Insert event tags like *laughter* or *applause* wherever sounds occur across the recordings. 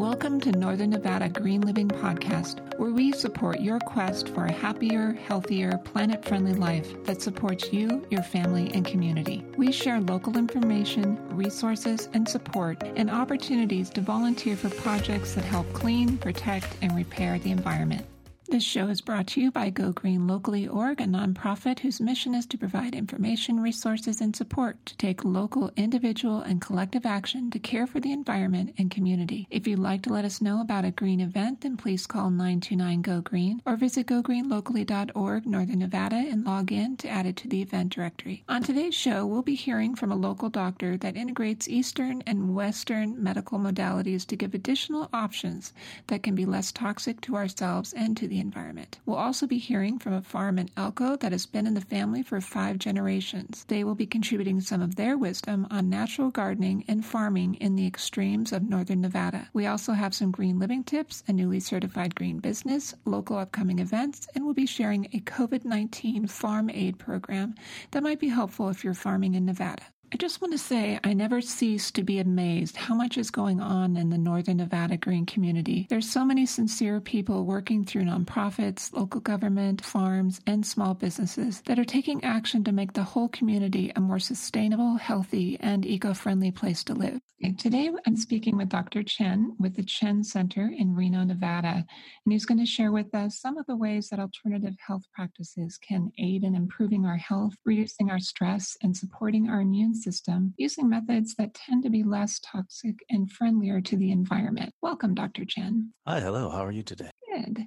Welcome to Northern Nevada Green Living Podcast, where we support your quest for a happier, healthier, planet friendly life that supports you, your family, and community. We share local information, resources, and support, and opportunities to volunteer for projects that help clean, protect, and repair the environment. This show is brought to you by Go Green Locally Org, a nonprofit whose mission is to provide information, resources, and support to take local, individual, and collective action to care for the environment and community. If you'd like to let us know about a green event, then please call 929 Go Green or visit gogreenlocally.org, Northern Nevada, and log in to add it to the event directory. On today's show, we'll be hearing from a local doctor that integrates Eastern and Western medical modalities to give additional options that can be less toxic to ourselves and to the environment. We'll also be hearing from a farm in Elko that has been in the family for five generations. They will be contributing some of their wisdom on natural gardening and farming in the extremes of northern Nevada. We also have some green living tips, a newly certified green business, local upcoming events, and we'll be sharing a COVID 19 farm aid program that might be helpful if you're farming in Nevada. I just want to say I never cease to be amazed how much is going on in the Northern Nevada green community. There's so many sincere people working through nonprofits, local government, farms, and small businesses that are taking action to make the whole community a more sustainable, healthy, and eco-friendly place to live. Okay, today I'm speaking with Dr. Chen with the Chen Center in Reno, Nevada, and he's going to share with us some of the ways that alternative health practices can aid in improving our health, reducing our stress, and supporting our immune system using methods that tend to be less toxic and friendlier to the environment. Welcome, Dr. Chen. Hi, hello. How are you today?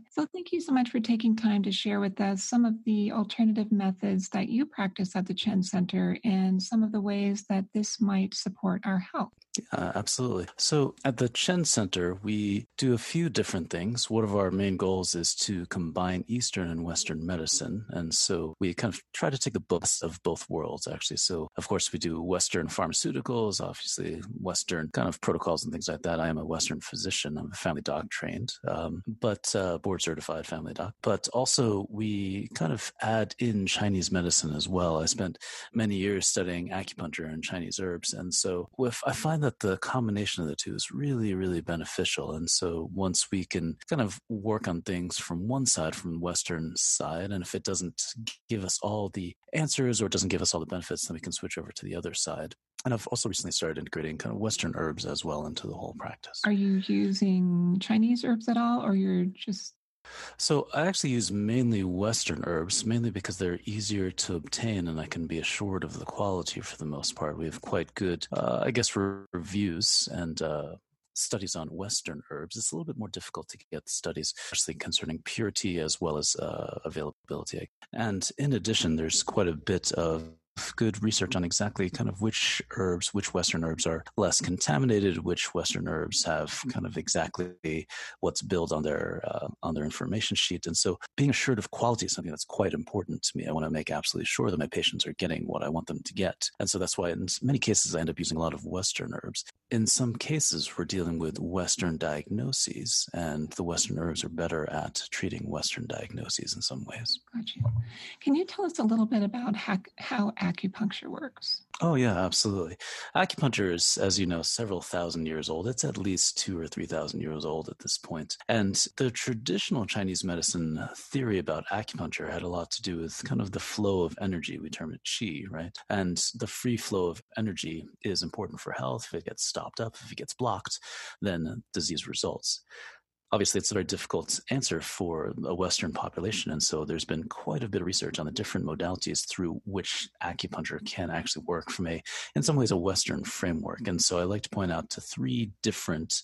So, thank you so much for taking time to share with us some of the alternative methods that you practice at the Chen Center and some of the ways that this might support our health. Yeah, absolutely. So at the Chen Center, we do a few different things. One of our main goals is to combine Eastern and Western medicine. And so we kind of try to take the best of both worlds, actually. So, of course, we do Western pharmaceuticals, obviously, Western kind of protocols and things like that. I am a Western physician, I'm a family doc trained, um, but board certified family doc. But also, we kind of add in Chinese medicine as well. I spent many years studying acupuncture and Chinese herbs. And so, I find that the combination of the two is really, really beneficial. And so once we can kind of work on things from one side, from the Western side, and if it doesn't give us all the answers or doesn't give us all the benefits, then we can switch over to the other side. And I've also recently started integrating kind of Western herbs as well into the whole practice. Are you using Chinese herbs at all, or you're just so I actually use mainly Western herbs, mainly because they're easier to obtain and I can be assured of the quality for the most part. We have quite good, uh, I guess, reviews and uh, studies on Western herbs. It's a little bit more difficult to get studies, especially concerning purity as well as uh, availability. And in addition, there's quite a bit of good research on exactly kind of which herbs, which Western herbs are less contaminated, which Western herbs have kind of exactly what's billed on their uh, on their information sheet. And so, being assured of quality is something that's quite important to me. I want to make absolutely sure that my patients are getting what I want them to get. And so that's why, in many cases, I end up using a lot of Western herbs. In some cases, we're dealing with Western diagnoses, and the Western herbs are better at treating Western diagnoses in some ways. Gotcha. Can you tell us a little bit about how, how acupuncture works? Oh, yeah, absolutely. Acupuncture is, as you know, several thousand years old. It's at least two or 3,000 years old at this point. And the traditional Chinese medicine theory about acupuncture had a lot to do with kind of the flow of energy. We term it qi, right? And the free flow of energy is important for health. If it gets stopped up, if it gets blocked, then disease results obviously it's a very difficult answer for a Western population. And so there's been quite a bit of research on the different modalities through which acupuncture can actually work from a, in some ways, a Western framework. And so I like to point out to three different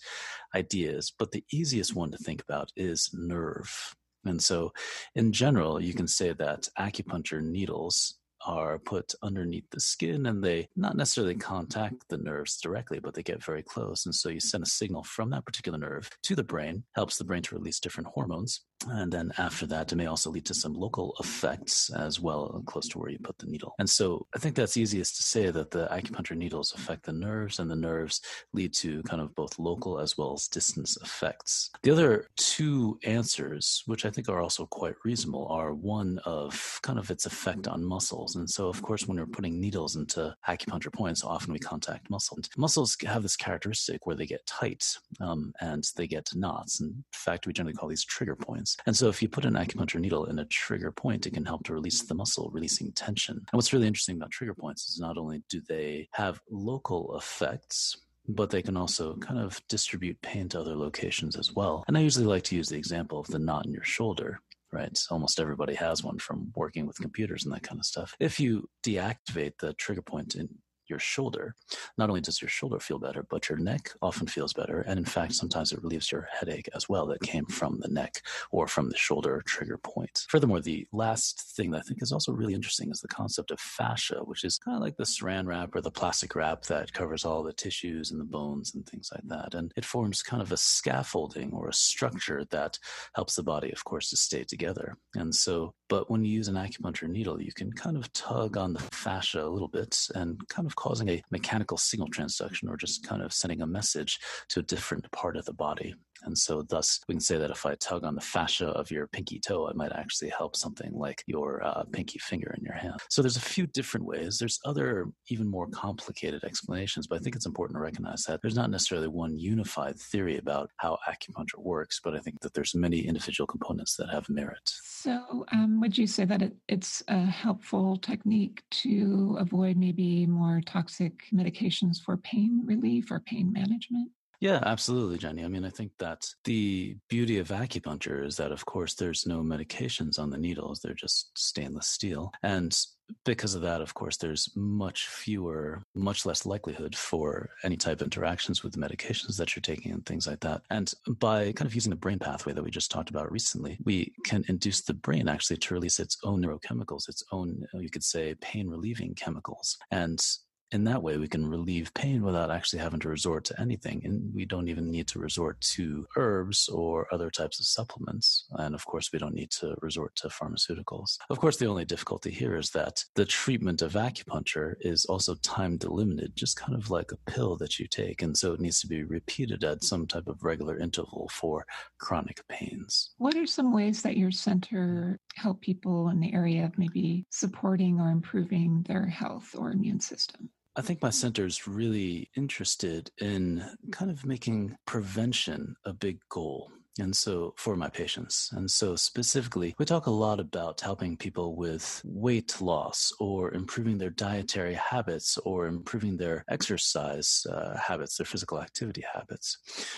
ideas, but the easiest one to think about is nerve. And so, in general, you can say that acupuncture needles are put underneath the skin and they not necessarily contact the nerves directly, but they get very close. And so you send a signal from that particular nerve to the brain, helps the brain to release different hormones. And then after that, it may also lead to some local effects as well, close to where you put the needle. And so I think that's easiest to say that the acupuncture needles affect the nerves, and the nerves lead to kind of both local as well as distance effects. The other two answers, which I think are also quite reasonable, are one of kind of its effect on muscles. And so, of course, when we're putting needles into acupuncture points, often we contact muscle. Muscles have this characteristic where they get tight um, and they get knots. In fact, we generally call these trigger points. And so if you put an acupuncture needle in a trigger point, it can help to release the muscle, releasing tension. And what's really interesting about trigger points is not only do they have local effects, but they can also kind of distribute pain to other locations as well. And I usually like to use the example of the knot in your shoulder right? Almost everybody has one from working with computers and that kind of stuff. If you deactivate the trigger point in your shoulder, not only does your shoulder feel better, but your neck often feels better. And in fact, sometimes it relieves your headache as well that came from the neck or from the shoulder trigger point. Furthermore, the last thing that I think is also really interesting is the concept of fascia, which is kind of like the saran wrap or the plastic wrap that covers all the tissues and the bones and things like that. And it forms kind of a scaffolding or a structure that helps the body, of course, to stay together. And so, but when you use an acupuncture needle, you can kind of tug on the fascia a little bit and kind of causing a mechanical signal transduction or just kind of sending a message to a different part of the body. And so, thus, we can say that if I tug on the fascia of your pinky toe, it might actually help something like your uh, pinky finger in your hand. So, there's a few different ways. There's other, even more complicated explanations, but I think it's important to recognize that there's not necessarily one unified theory about how acupuncture works, but I think that there's many individual components that have merit. So, um, would you say that it, it's a helpful technique to avoid maybe more toxic medications for pain relief or pain management? Yeah, absolutely, Jenny. I mean, I think that the beauty of acupuncture is that, of course, there's no medications on the needles, they're just stainless steel. And because of that, of course, there's much fewer, much less likelihood for any type of interactions with the medications that you're taking and things like that. And by kind of using the brain pathway that we just talked about recently, we can induce the brain actually to release its own neurochemicals, its own, you could say, pain relieving chemicals. And in that way, we can relieve pain without actually having to resort to anything. And we don't even need to resort to herbs or other types of supplements. And of course, we don't need to resort to pharmaceuticals. Of course, the only difficulty here is that the treatment of acupuncture is also time delimited, just kind of like a pill that you take. And so it needs to be repeated at some type of regular interval for chronic pains. What are some ways that your center help people in the area of maybe supporting or improving their health or immune system? I think my center is really interested in kind of making prevention a big goal and so for my patients. And so specifically, we talk a lot about helping people with weight loss or improving their dietary habits or improving their exercise uh, habits, their physical activity habits.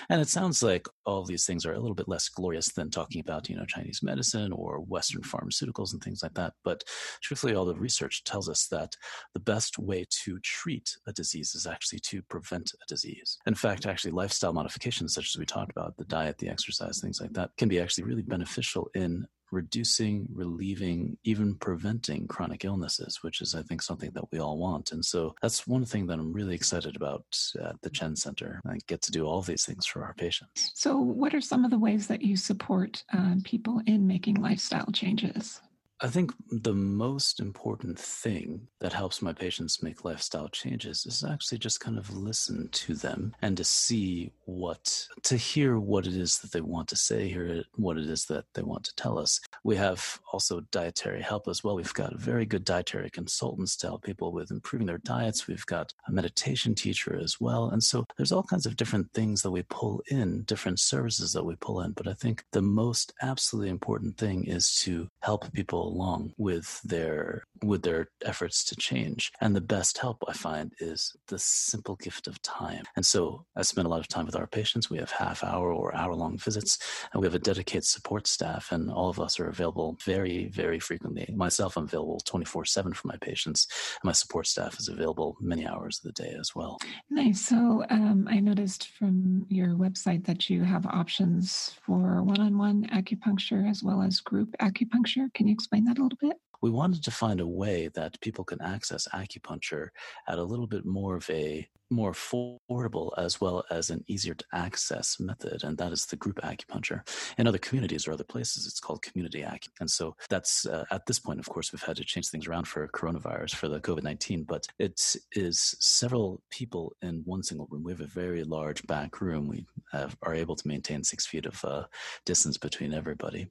And it sounds like all these things are a little bit less glorious than talking about, you know, Chinese medicine or Western pharmaceuticals and things like that. But truthfully, all the research tells us that the best way to treat a disease is actually to prevent a disease. In fact, actually, lifestyle modifications, such as we talked about, the diet, the exercise, things like that, can be actually really beneficial in reducing, relieving, even preventing chronic illnesses, which is, I think, something that we all want. And so that's one thing that I'm really excited about at the Chen Center. I get to do all these things for our patients. So, what are some of the ways that you support uh, people in making lifestyle changes? I think the most important thing that helps my patients make lifestyle changes is actually just kind of listen to them and to see what, to hear what it is that they want to say, hear what it is that they want to tell us. We have also dietary help as well. We've got very good dietary consultants to help people with improving their diets. We've got a meditation teacher as well. And so there's all kinds of different things that we pull in, different services that we pull in. But I think the most absolutely important thing is to help people along with their with their efforts to change. And the best help I find is the simple gift of time. And so I spend a lot of time with our patients. We have half hour or hour long visits, and we have a dedicated support staff, and all of us are available very, very frequently. Myself, I'm available 24 7 for my patients. And my support staff is available many hours of the day as well. Nice. So um, I noticed from your website that you have options for one on one acupuncture as well as group acupuncture. Can you explain that a little bit? We wanted to find a way that people can access acupuncture at a little bit more of a more affordable as well as an easier to access method, and that is the group acupuncture. In other communities or other places, it's called community acupuncture. And so that's uh, at this point, of course, we've had to change things around for coronavirus, for the COVID 19, but it is several people in one single room. We have a very large back room. We have, are able to maintain six feet of uh, distance between everybody.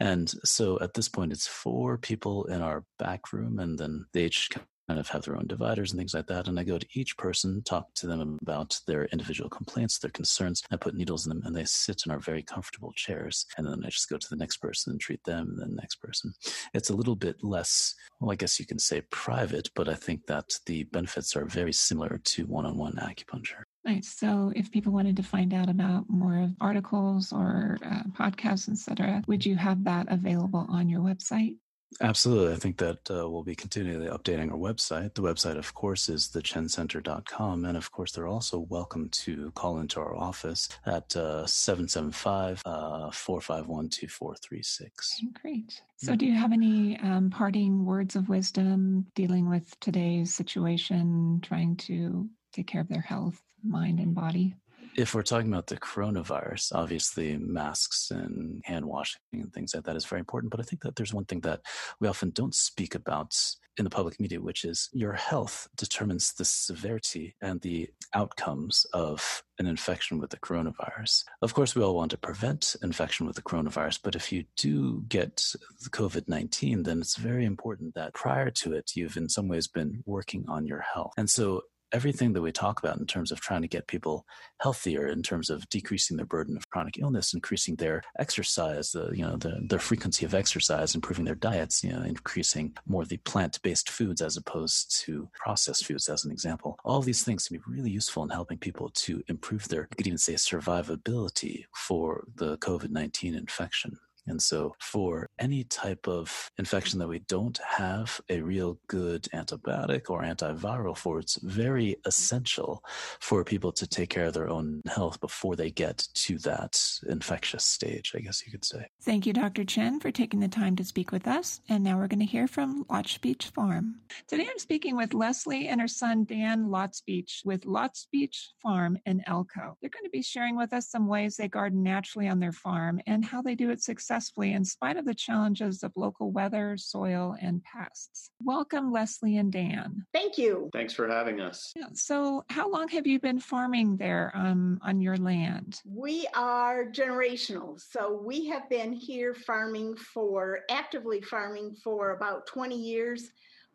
And so at this point, it's four people in our back room, and then they each kind of have their own dividers and things like that. And I go to each person, talk to them about their individual complaints, their concerns. I put needles in them and they sit in our very comfortable chairs. And then I just go to the next person and treat them and then the next person. It's a little bit less, well, I guess you can say private, but I think that the benefits are very similar to one on one acupuncture. Right. So, if people wanted to find out about more articles or uh, podcasts, etc., would you have that available on your website? Absolutely. I think that uh, we'll be continually updating our website. The website, of course, is thechencenter.com. And of course, they're also welcome to call into our office at uh, 775 uh, 451 2436. Great. So, do you have any um, parting words of wisdom dealing with today's situation, trying to take care of their health, mind, and body? If we're talking about the coronavirus, obviously masks and hand washing and things like that is very important. But I think that there's one thing that we often don't speak about in the public media, which is your health determines the severity and the outcomes of an infection with the coronavirus. Of course, we all want to prevent infection with the coronavirus, but if you do get the COVID 19, then it's very important that prior to it, you've in some ways been working on your health. And so everything that we talk about in terms of trying to get people healthier, in terms of decreasing their burden of chronic illness, increasing their exercise, the you know the their frequency of exercise, improving their diets, you know, increasing more the plant-based foods as opposed to processed foods, as an example. All these things can be really useful in helping people to improve their, you could even say, survivability for the COVID nineteen infection. And so, for any type of infection that we don't have a real good antibiotic or antiviral for, it's very essential for people to take care of their own health before they get to that infectious stage, I guess you could say. Thank you, Dr. Chen, for taking the time to speak with us. And now we're going to hear from Lotspeich Farm. Today I'm speaking with Leslie and her son, Dan Lotspeich, with Lotspeich Farm in Elko. They're going to be sharing with us some ways they garden naturally on their farm and how they do it successfully successfully in spite of the challenges of local weather, soil, and pests. Welcome, Leslie and Dan. Thank you. Thanks for having us. Yeah, so, how long have you been farming there um, on your land? We are generational. So, we have been here farming for actively farming for about 20 years.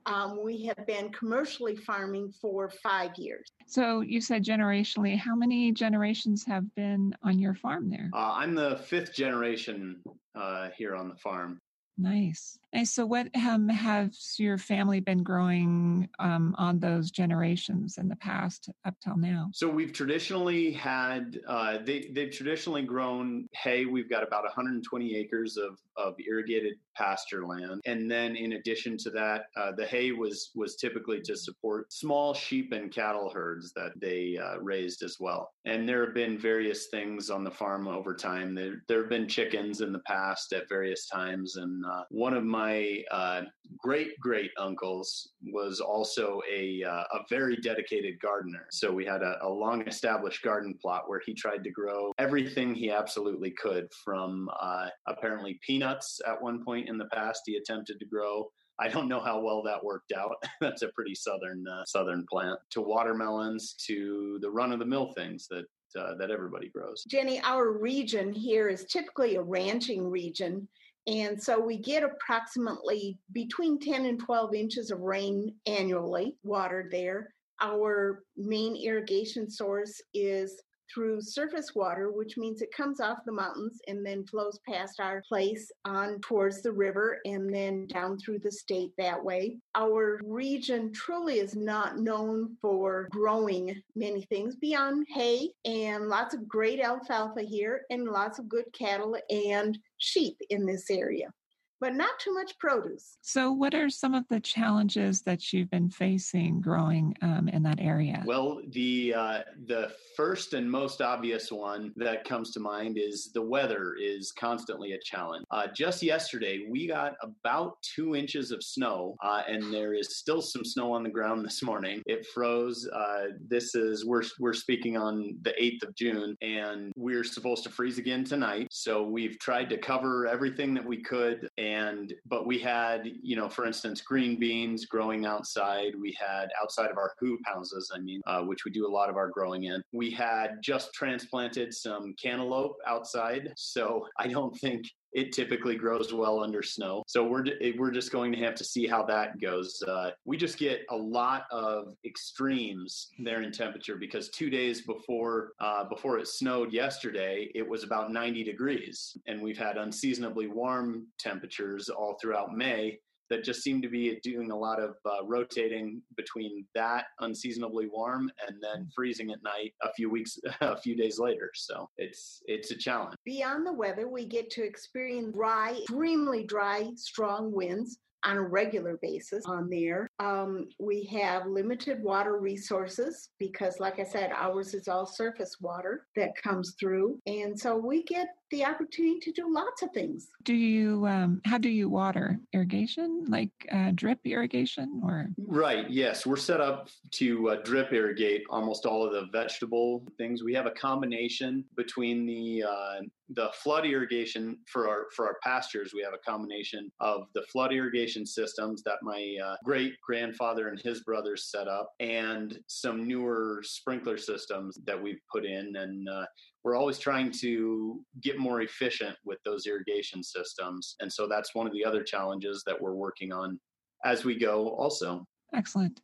Um, we have been commercially farming for five years. So you said generationally. How many generations have been on your farm there? Uh, I'm the fifth generation uh, here on the farm. Nice. And so, what um, has your family been growing um, on those generations in the past up till now? So we've traditionally had uh, they they've traditionally grown hay. We've got about 120 acres of of irrigated pasture land, and then in addition to that, uh, the hay was was typically to support small sheep and cattle herds that they uh, raised as well. And there have been various things on the farm over time. There there have been chickens in the past at various times, and uh, one of my uh, great great uncles was also a uh, a very dedicated gardener. So we had a, a, long established garden plot where he tried to grow everything he absolutely could. From uh, apparently peanuts at one point in the past, he attempted to grow. I don't know how well that worked out. *laughs* That's a pretty southern uh, southern plant. To watermelons, to the run of the mill things that uh, that everybody grows. Jenny, our region here is typically a ranching region. And so we get approximately between 10 and 12 inches of rain annually watered there. Our main irrigation source is through surface water, which means it comes off the mountains and then flows past our place on towards the river and then down through the state that way. Our region truly is not known for growing many things beyond hay and lots of great alfalfa here and lots of good cattle and sheep in this area. But not too much produce. So, what are some of the challenges that you've been facing growing um, in that area? Well, the uh, the first and most obvious one that comes to mind is the weather is constantly a challenge. Uh, just yesterday, we got about two inches of snow, uh, and there is still some snow on the ground *laughs* this morning. It froze. Uh, this is we're we're speaking on the eighth of June, and we're supposed to freeze again tonight. So we've tried to cover everything that we could and but we had you know for instance green beans growing outside. We had outside of our hoop houses i mean uh, which we do a lot of our growing in. We had just transplanted some cantaloupe outside. So i don't think it typically grows well under snow. So we're we're just going to have to see how that goes. Uh, we just get a lot of extremes there in temperature because two days before uh, before it snowed yesterday, it was about 90 degrees, and we've had unseasonably warm temperatures all throughout May that just seem to be doing a lot of uh, rotating between that unseasonably warm and then freezing at night a few weeks *laughs* a few days later. So it's it's a challenge. Beyond the weather we get to experience dry extremely dry strong winds on a regular basis on there. Um, we have limited water resources because, like I said, ours is all surface water that comes through. And so we get the opportunity to do lots of things. Do you, um, how do you water? Irrigation, like uh, drip irrigation or? Right, yes. We're set up to uh, drip irrigate almost all of the vegetable things. We have a combination between the uh, the flood irrigation for our for our pastures we have a combination of the flood irrigation systems that my uh, great grandfather and his brothers set up and some newer sprinkler systems that we've put in. And uh, we're always trying to get more efficient with those irrigation systems. And so that's one of the other challenges that we're working on as we go also. Excellent.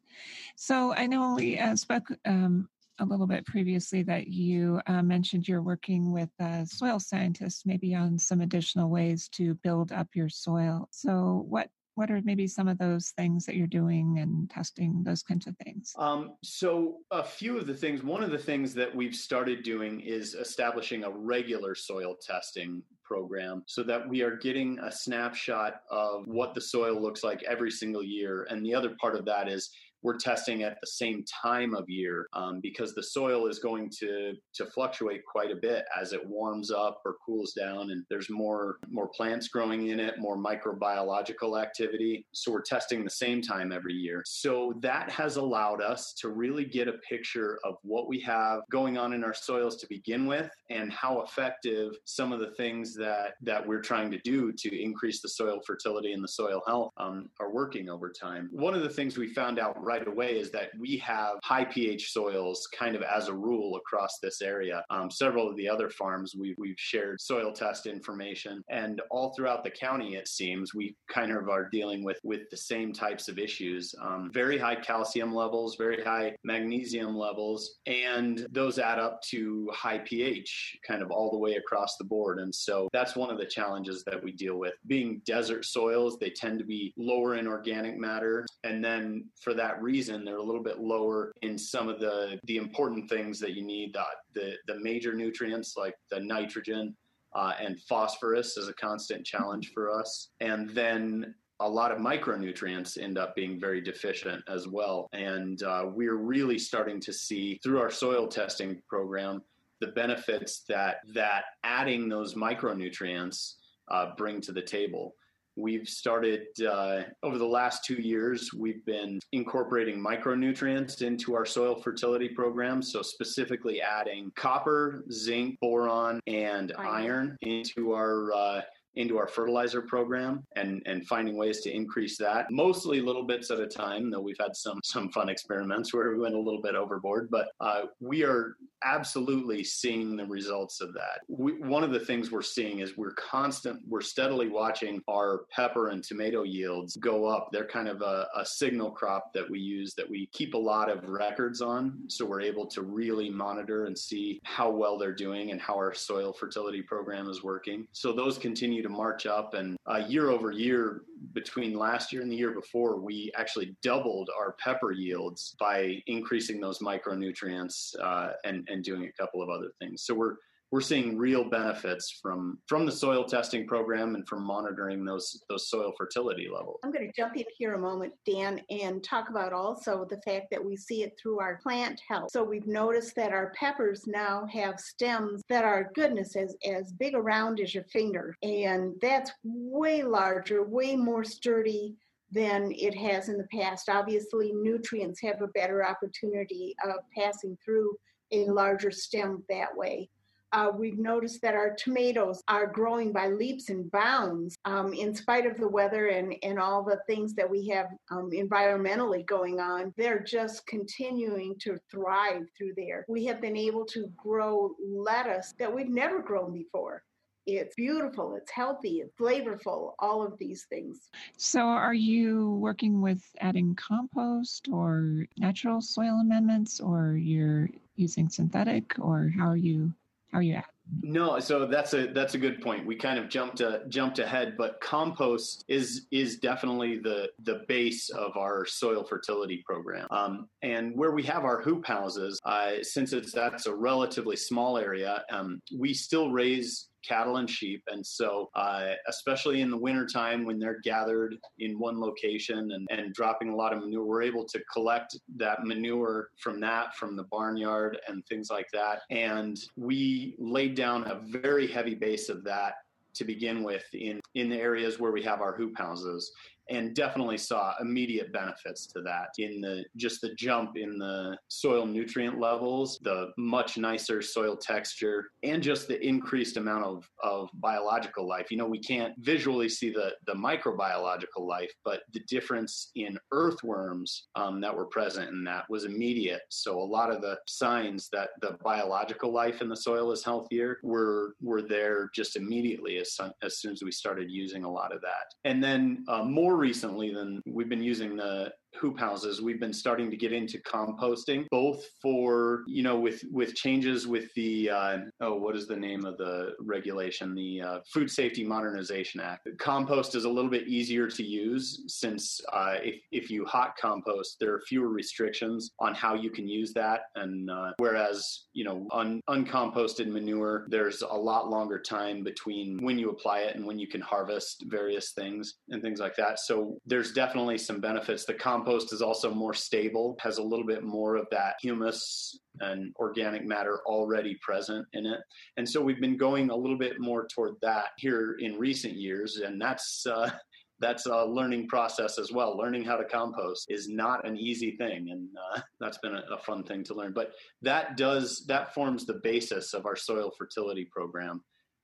So I know we uh, spoke um, a little bit previously that you uh, mentioned you're working with uh, soil scientists maybe on some additional ways to build up your soil. So, what what are maybe some of those things that you're doing and testing those kinds of things um, so a few of the things one of the things that we've started doing is establishing a regular soil testing program so that we are getting a snapshot of what the soil looks like every single year and the other part of that is we're testing at the same time of year um, because the soil is going to to fluctuate quite a bit as it warms up or cools down and there's more more plants growing in it more microbiological activity. So we're testing the same time every year. So that has allowed us to really get a picture of what we have going on in our soils to begin with and how effective some of the things that that we're trying to do to increase the soil fertility and the soil health um, are working over time. One of the things we found out right right away is that we have high pH soils kind of as a rule across this area. Um, several of the other farms we've, we've shared soil test information, and all throughout the county, it seems we kind of are dealing with with the same types of issues. Um, very high calcium levels, very high magnesium levels, and those add up to high pH kind of all the way across the board. And so that's one of the challenges that we deal with. Being desert soils, they tend to be lower in organic matter, and then for that reason they're a little bit lower in some of the the important things that you need. The the, major nutrients like the nitrogen uh, and phosphorus is a constant challenge for us. And then a lot of micronutrients end up being very deficient as well. And uh, we're really starting to see through our soil testing program the benefits that that adding those micronutrients uh, bring to the table We've started uh, over the last two years, we've been incorporating micronutrients into our soil fertility program. So, specifically adding copper, zinc, boron, and iron, iron into our uh, into our fertilizer program and and finding ways to increase that mostly little bits at a time though we've had some some fun experiments where we went a little bit overboard but uh, we are absolutely seeing the results of that. We, one of the things we're seeing is we're constant we're steadily watching our pepper and tomato yields go up. They're kind of a, a signal crop that we use that we keep a lot of records on so we're able to really monitor and see how well they're doing and how our soil fertility program is working. So those continue to march up. And uh, year over year, between last year and the year before, we actually doubled our pepper yields by increasing those micronutrients uh, and and doing a couple of other things. So we're we're seeing real benefits from from the soil testing program and from monitoring those those soil fertility levels. I'm going to jump in here a moment, Dan, and talk about also the fact that we see it through our plant health. So we've noticed that our peppers now have stems that are goodness as as big around as your finger, and that's way larger, way more sturdy than it has in the past. Obviously, nutrients have a better opportunity of passing through a larger stem that way. Uh, we've noticed that our tomatoes are growing by leaps and bounds um, in spite of the weather and, and all the things that we have um, environmentally going on. They're just continuing to thrive through there. We have been able to grow lettuce that we've never grown before. It's beautiful, it's healthy, it's flavorful, all of these things. So, are you working with adding compost or natural soil amendments, or you're using synthetic, or how are you are you at? No, so that's a that's a good point. We kind of jumped uh, jumped ahead, but compost is is definitely the the base of our soil fertility program. Um, and where we have our hoop houses, uh, since it's that's a relatively small area, um, we still raise cattle and sheep. And so, uh, especially in the wintertime when they're gathered in one location and, and dropping a lot of manure, we're able to collect that manure from that, from the barnyard and things like that. And we laid down a very heavy base of that to begin with in, in the areas where we have our hoop houses and definitely saw immediate benefits to that in the just the jump in the soil nutrient levels, the much nicer soil texture, and just the increased amount of, of biological life. You know, we can't visually see the, the microbiological life, but the difference in earthworms um, that were present in that was immediate. So a lot of the signs that the biological life in the soil is healthier were were there just immediately as, as soon as we started using a lot of that. And then uh, more more recently than we've been using the hoop houses. We've been starting to get into composting both for you know with with changes with the uh, oh what is the name of the regulation? The uh, food safety modernization act. Compost is a little bit easier to use since uh, if, if you hot compost there are fewer restrictions on how you can use that. And uh, whereas you know un, uncomposted manure there's a lot longer time between when you apply it and when you can harvest various things and things like that. So there's definitely some benefits. The compost compost is also more stable, has a little bit more of that humus and organic matter already present in it. And so we've been going a little bit more toward that here in recent years. And that's, uh, *laughs* that's a learning process as well. Learning how to compost is not an easy thing, and uh, *laughs* that's been a, a, fun thing to learn. But that does that forms the basis of our soil fertility program.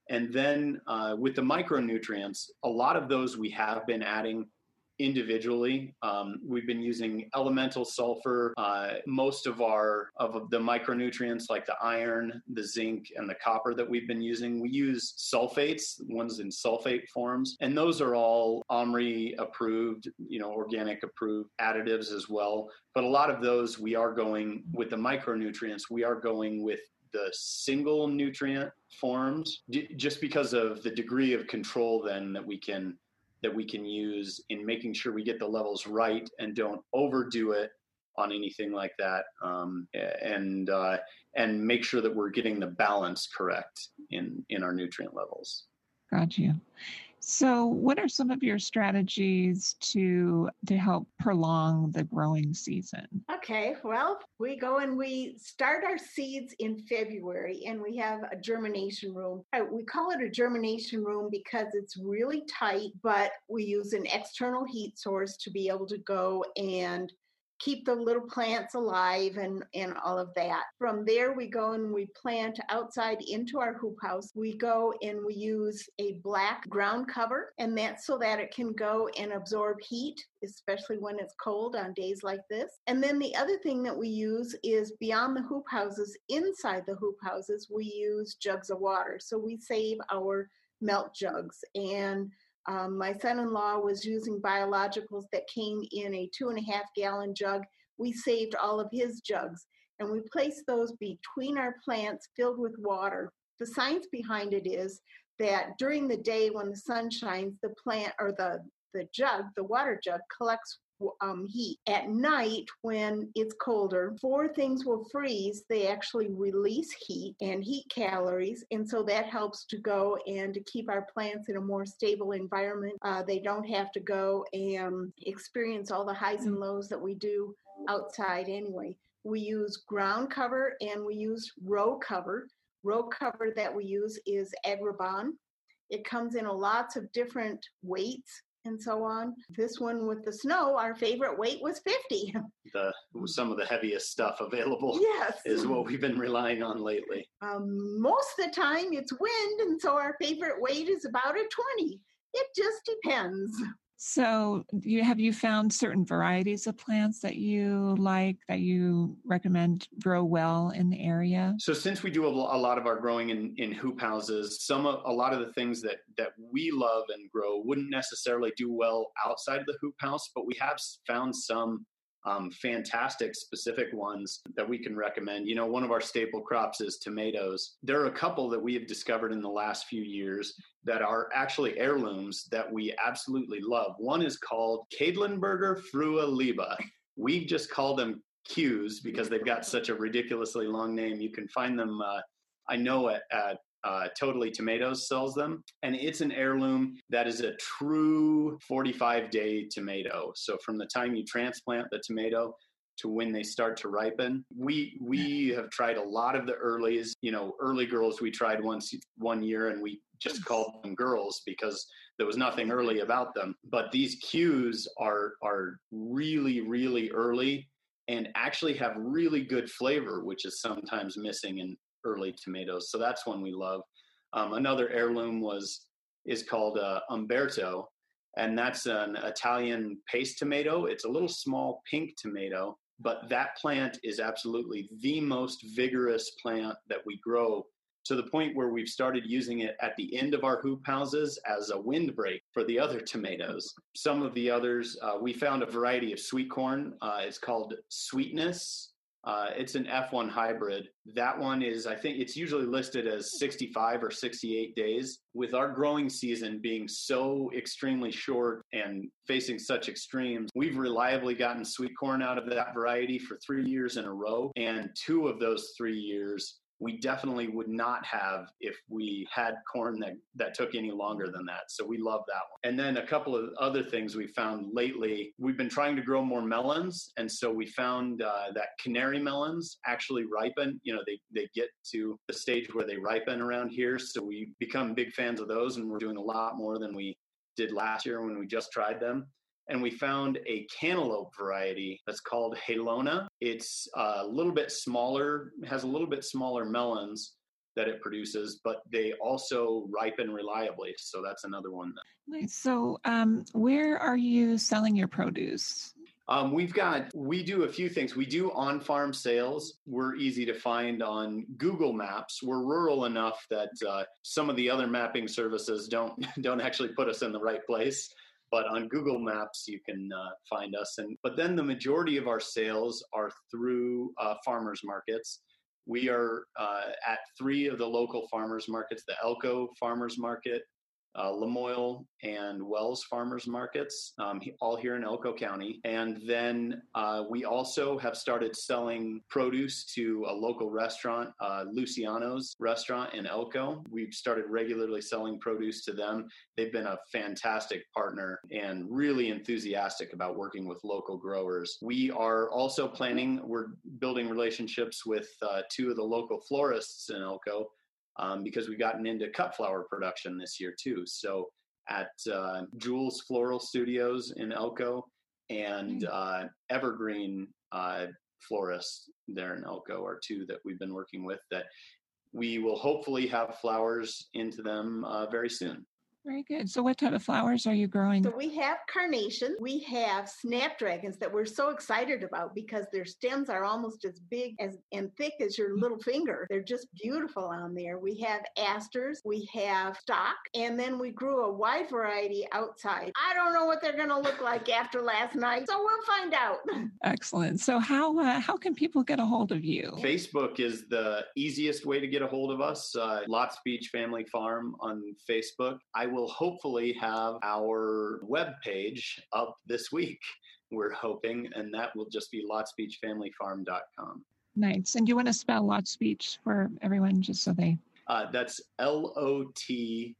And then uh, with the micronutrients, a lot of those we have been adding individually. Um, we've been using elemental sulfur. Uh, most of our of the micronutrients like the iron, the zinc, and the copper that we've been using, we use sulfates, ones in sulfate forms, and those are all OMRI approved, you know, organic approved additives as well. But a lot of those we are going with the micronutrients. We are going with the single nutrient forms just because of the degree of control then that we can that we can use in making sure we get the levels right and don't overdo it on anything like that um, and uh, and make sure that we're getting the balance correct in in our nutrient levels. Got you so, what are some of your strategies to to help prolong the growing season? Okay, well, we go and we start our seeds in February, and we have a germination room. Uh, we call it a germination room because it's really tight, but we use an external heat source to be able to go and keep the little plants alive and, and all of that. From there, we go and we plant outside into our hoop house. We go and we use a black ground cover, and that's so that it can go and absorb heat, especially when it's cold on days like this. And then the other thing that we use is beyond the hoop houses, inside the hoop houses, we use jugs of water. So we save our melt jugs and um, my son in law was using biologicals that came in a two and a half gallon jug. We saved all of his jugs and we placed those between our plants filled with water. The science behind it is that during the day when the sun shines, the plant or the, the jug, the water jug, collects um, heat. At night, when it's colder, before things will freeze, they actually release heat and heat calories. And so that helps to go and to keep our plants in a more stable environment. Uh, they don't have to go and experience all the highs and lows that we do outside anyway. We use ground cover and we use row cover. Row cover that we use is Agribon. It comes in lots of different weights and so on. This one with the snow, our favorite weight was 50. The some of the heaviest stuff available yes. is what we've been relying on lately. Um, most of the time it's wind, and so our favorite weight is about a 20. It just depends. So, you have you found certain varieties of plants that you like that you recommend grow well in the area? So, since we do a, a lot of our growing in, in hoop houses, some of, a lot of the things that that we love and grow wouldn't necessarily do well outside of the hoop house, but we have found some um, fantastic specific ones that we can recommend. You know, one of our staple crops is tomatoes. There are a couple that we have discovered in the last few years that are actually heirlooms that we absolutely love. One is called Quedlinburger Frühe Liebe. We've just called them Qs because they've got such a ridiculously long name. You can find them, uh, I know, at, at uh, Totally Tomatoes sells them, and it's an heirloom that is a true 45 day tomato. So from the time you transplant the tomato to when they start to ripen. We we have tried a lot of the earlies. You know, early girls we tried once one year, and we just called them girls because there was nothing early about them. But these Qs are are really really early and actually have really good flavor, which is sometimes missing in early tomatoes. So that's one we love. Um, another heirloom was is called uh, Umberto, and that's an Italian paste tomato. It's a little small pink tomato, but that plant is absolutely the most vigorous plant that we grow to the point where we've started using it at the end of our hoop houses as a windbreak for the other tomatoes. Some of the others, uh, we found a variety of sweet corn. Uh, it's called Sweetness uh, it's an F1 hybrid. That one is, I think, it's usually listed as 65 or 68 days. With our growing season being so extremely short and facing such extremes, we've reliably gotten sweet corn out of that variety for three years in a row. And two of those three years, we definitely would not have if we had corn that, that took any longer than that. So we love that one. And then a couple of other things we found lately. We've been trying to grow more melons. And so we found uh, that canary melons actually ripen. You know, they, they get to the stage where they ripen around here. So we become big fans of those and we're doing a lot more than we did last year when we just tried them and we found a cantaloupe variety that's called Halona. It's a little bit smaller, has a little bit smaller melons that it produces, but they also ripen reliably. So that's another one. Nice. So, um, where are you selling your produce? Um, we've got, we do a few things. We do on farm sales. We're easy to find on Google Maps. We're rural enough that uh, some of the other mapping services don't, *laughs* don't actually put us in the right place but on Google Maps you can uh, find us. And but then the majority of our sales are through uh, farmers markets. We are uh, at three of the local farmers markets: the Elko Farmers Market, uh, Lamoille and Wells farmers markets, um, all here in Elko County. And then uh, we also have started selling produce to a local restaurant, uh, Luciano's restaurant in Elko. We've started regularly selling produce to them. They've been a fantastic partner and really enthusiastic about working with local growers. We are also planning, we're building relationships with uh, two of the local florists in Elko um, because we've gotten into cut flower production this year too. So at uh, Jules Floral Studios in Elko and hmm. uh, Evergreen uh, Florist there in Elko are two that we've been working with that we will hopefully have flowers into them uh, very soon. Very good. So, what type of flowers are you growing? So, we have carnation. We have snapdragons that we're so excited about because their stems are almost as big as and thick as your little finger. They're just beautiful on there. We have asters. We have stock, and then we grew a wide variety outside. I don't know what they're going to look like after last night, so we'll find out. *laughs* Excellent. So, how uh, how can people get a hold of you? Facebook is the easiest way to get a hold of us. Uh, Lotspeich Family Farm on Facebook. I will hopefully have our web page up this week. *laughs* we're hoping, and that will just be lotspeichfamilyfarm.com. Nice. And do you want to spell Lotspeich for everyone just so they? Uh, that's L O T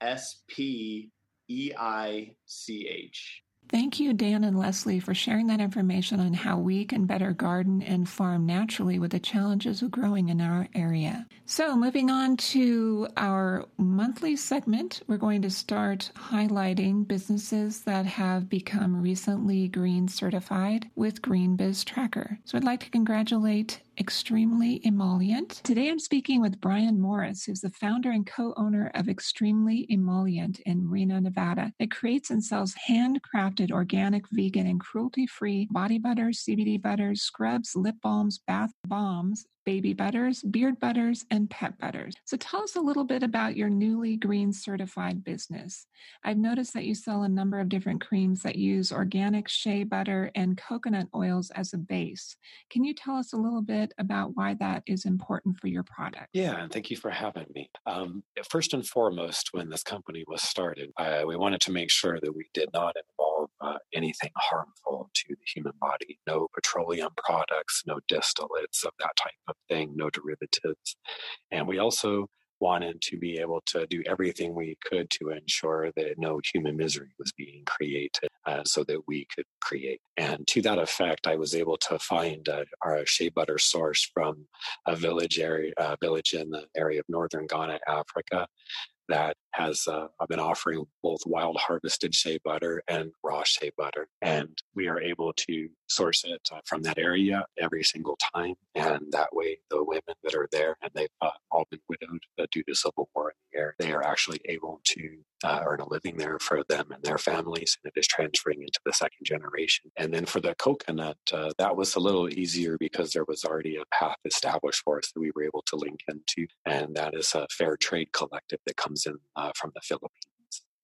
S P E I C H. Thank you, Dan and Leslie, for sharing that information on how we can better garden and farm naturally with the challenges of growing in our area. So, moving on to our monthly segment, we're going to start highlighting businesses that have become recently green certified with Green Biz Tracker. So, I'd like to congratulate Extremely Emollient. Today I'm speaking with Brian Morris, who's the founder and co owner of Extremely Emollient in Reno, Nevada. It creates and sells handcrafted organic, vegan, and cruelty free body butters, CBD butters, scrubs, lip balms, bath bombs, baby butters, beard butters, and pet butters. So tell us a little bit about your newly green certified business. I've noticed that you sell a number of different creams that use organic shea butter and coconut oils as a base. Can you tell us a little bit about why that is important for your product? Yeah, and thank you for having me. Um, first and foremost, when this company was started, uh, we wanted to make sure that we did not involve uh, anything harmful to the human body. No petroleum products, no distillates of that type of thing, no derivatives. And we also wanted to be able to do everything we could to ensure that no human misery was being created uh, so that we could create. And to that effect, I was able to find our shea butter source from a village area, village in the area of northern Ghana, Africa, that has uh, been offering both wild harvested shea butter and raw shea butter. And we are able to source it uh, from that area every single time. And that way, the women that are there, and they've uh, all been widowed uh, due to civil war in the area, they are actually able to uh, earn a living there for them and their families. And it is transferring into the second generation. And then for the coconut, uh, that was a little easier because there was already a path established for us that we were able to link into. And that is a fair trade collective that comes in uh, from the Philippines.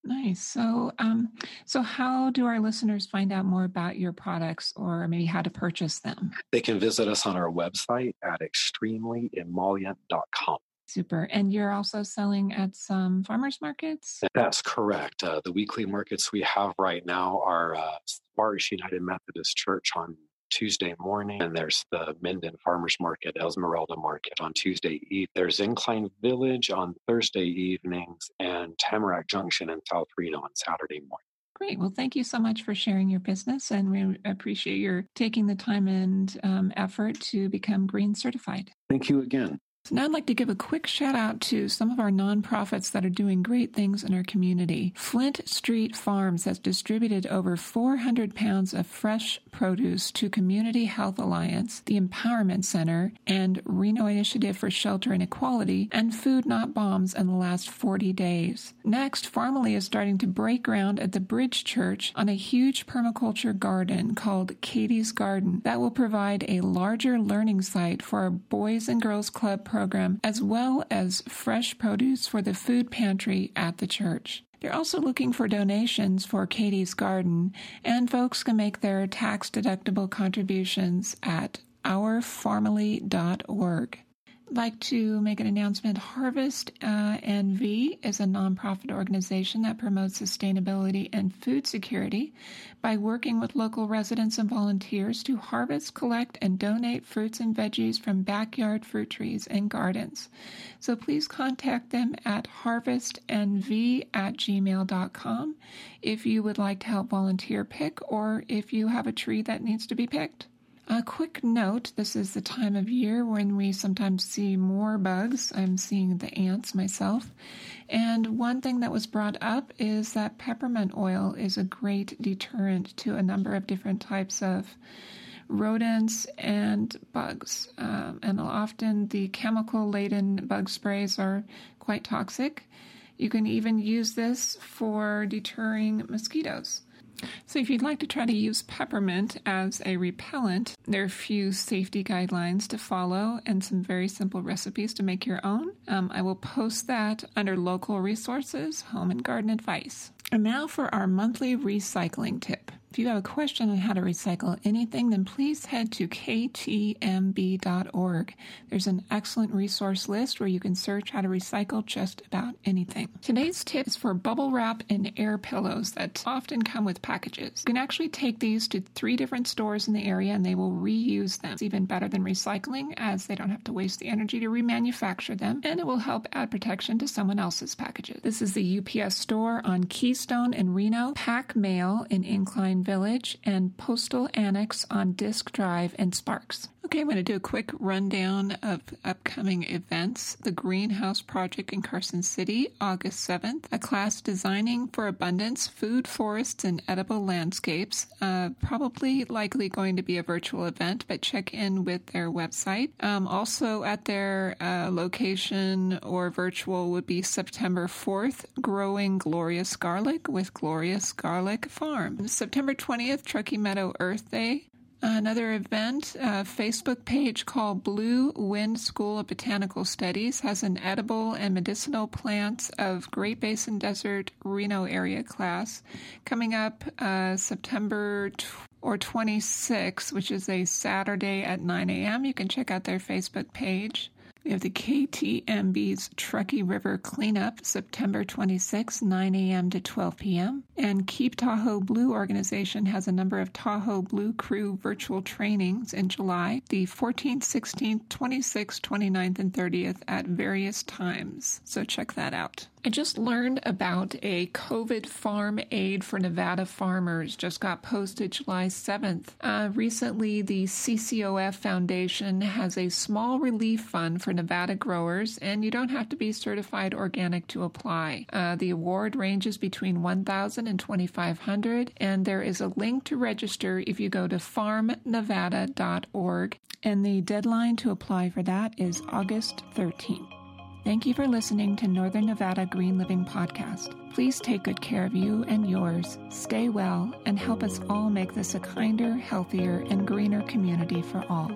Nice. So, um, so how do our listeners find out more about your products, or maybe how to purchase them? They can visit us on our website at extremelyemolient.com. Super. And you're also selling at some farmers markets? That's correct. Uh, the weekly markets we have right now are uh, Sparks United Methodist Church on Tuesday morning, and there's the Minden Farmers Market, Esmeralda Market on Tuesday eve. There's Incline Village on Thursday evenings, and Tamarack Junction in South Reno on Saturday morning. Great. Well, thank you so much for sharing your business, and we appreciate your taking the time and um, effort to become green certified. Thank you again. So now I'd like to give a quick shout out to some of our nonprofits that are doing great things in our community. Flint Street Farms has distributed over 400 pounds of fresh produce to Community Health Alliance, the Empowerment Center, and Reno Initiative for Shelter and Equality, and Food Not Bombs in the last 40 days. Next, Farmally is starting to break ground at the Bridge Church on a huge permaculture garden called Katie's Garden that will provide a larger learning site for our Boys and Girls Club program, as well as fresh produce for the food pantry at the church. They're also looking for donations for Katie's Garden, and folks can make their tax deductible contributions at ourfarmally.org like to make an announcement. Harvest uh, NV is a nonprofit organization that promotes sustainability and food security by working with local residents and volunteers to harvest, collect, and donate fruits and veggies from backyard fruit trees and gardens. So please contact them at harvestnv at gmail.com if you would like to help volunteer pick or if you have a tree that needs to be picked. A quick note this is the time of year when we sometimes see more bugs. I'm seeing the ants myself. And one thing that was brought up is that peppermint oil is a great deterrent to a number of different types of rodents and bugs. Um, and often the chemical laden bug sprays are quite toxic. You can even use this for deterring mosquitoes. So, if you'd like to try to use peppermint as a repellent, there are a few safety guidelines to follow and some very simple recipes to make your own. Um, I will post that under local resources, home and garden advice. And now for our monthly recycling tip. If you have a question on how to recycle anything, then please head to ktmb.org. There's an excellent resource list where you can search how to recycle just about anything. Today's tip is for bubble wrap and air pillows that often come with packages. You can actually take these to three different stores in the area and they will reuse them. It's even better than recycling as they don't have to waste the energy to remanufacture them and it will help add protection to someone else's packages. This is the UPS store on Keystone in Reno, Pak Mail in Incline Village, and Postal Annex on Disc Drive and Sparks. Okay, I'm going to do a quick rundown of upcoming events. The Greenhouse Project in Carson City, August 7th. A class designing for abundance, food, forests, and edible landscapes. Uh, probably likely going to be a virtual event, but check in with their website. Um, also at their uh, location or virtual would be September 4th, Growing Glorious Garlic with Glorious Garlic Farm. September 20th, Truckee Meadow Earth Day. Another event, a Facebook page called Blue Wind School of Botanical Studies has an edible and medicinal plants of Great Basin Desert Reno area class coming up uh, September or 26, which is a Saturday at 9 a.m. You can check out their Facebook page. We have the KTMB's Truckee River Cleanup, September 26, 9 a.m. to 12 p.m. And Keep Tahoe Blue organization has a number of Tahoe Blue Crew virtual trainings in July, the 14th, 16th, 26th, 29th, and 30th at various times. So check that out. I just learned about a COVID farm aid for Nevada farmers, just got posted July 7th. Uh, recently, the CCOF Foundation has a small relief fund for Nevada growers, and you don't have to be certified organic to apply. Uh, the award ranges between 1000 and 2500 and there is a link to register if you go to farmnevada.org, and the deadline to apply for that is August 13th. Thank you for listening to Northern Nevada Green Living Podcast. Please take good care of you and yours, stay well, and help us all make this a kinder, healthier, and greener community for all.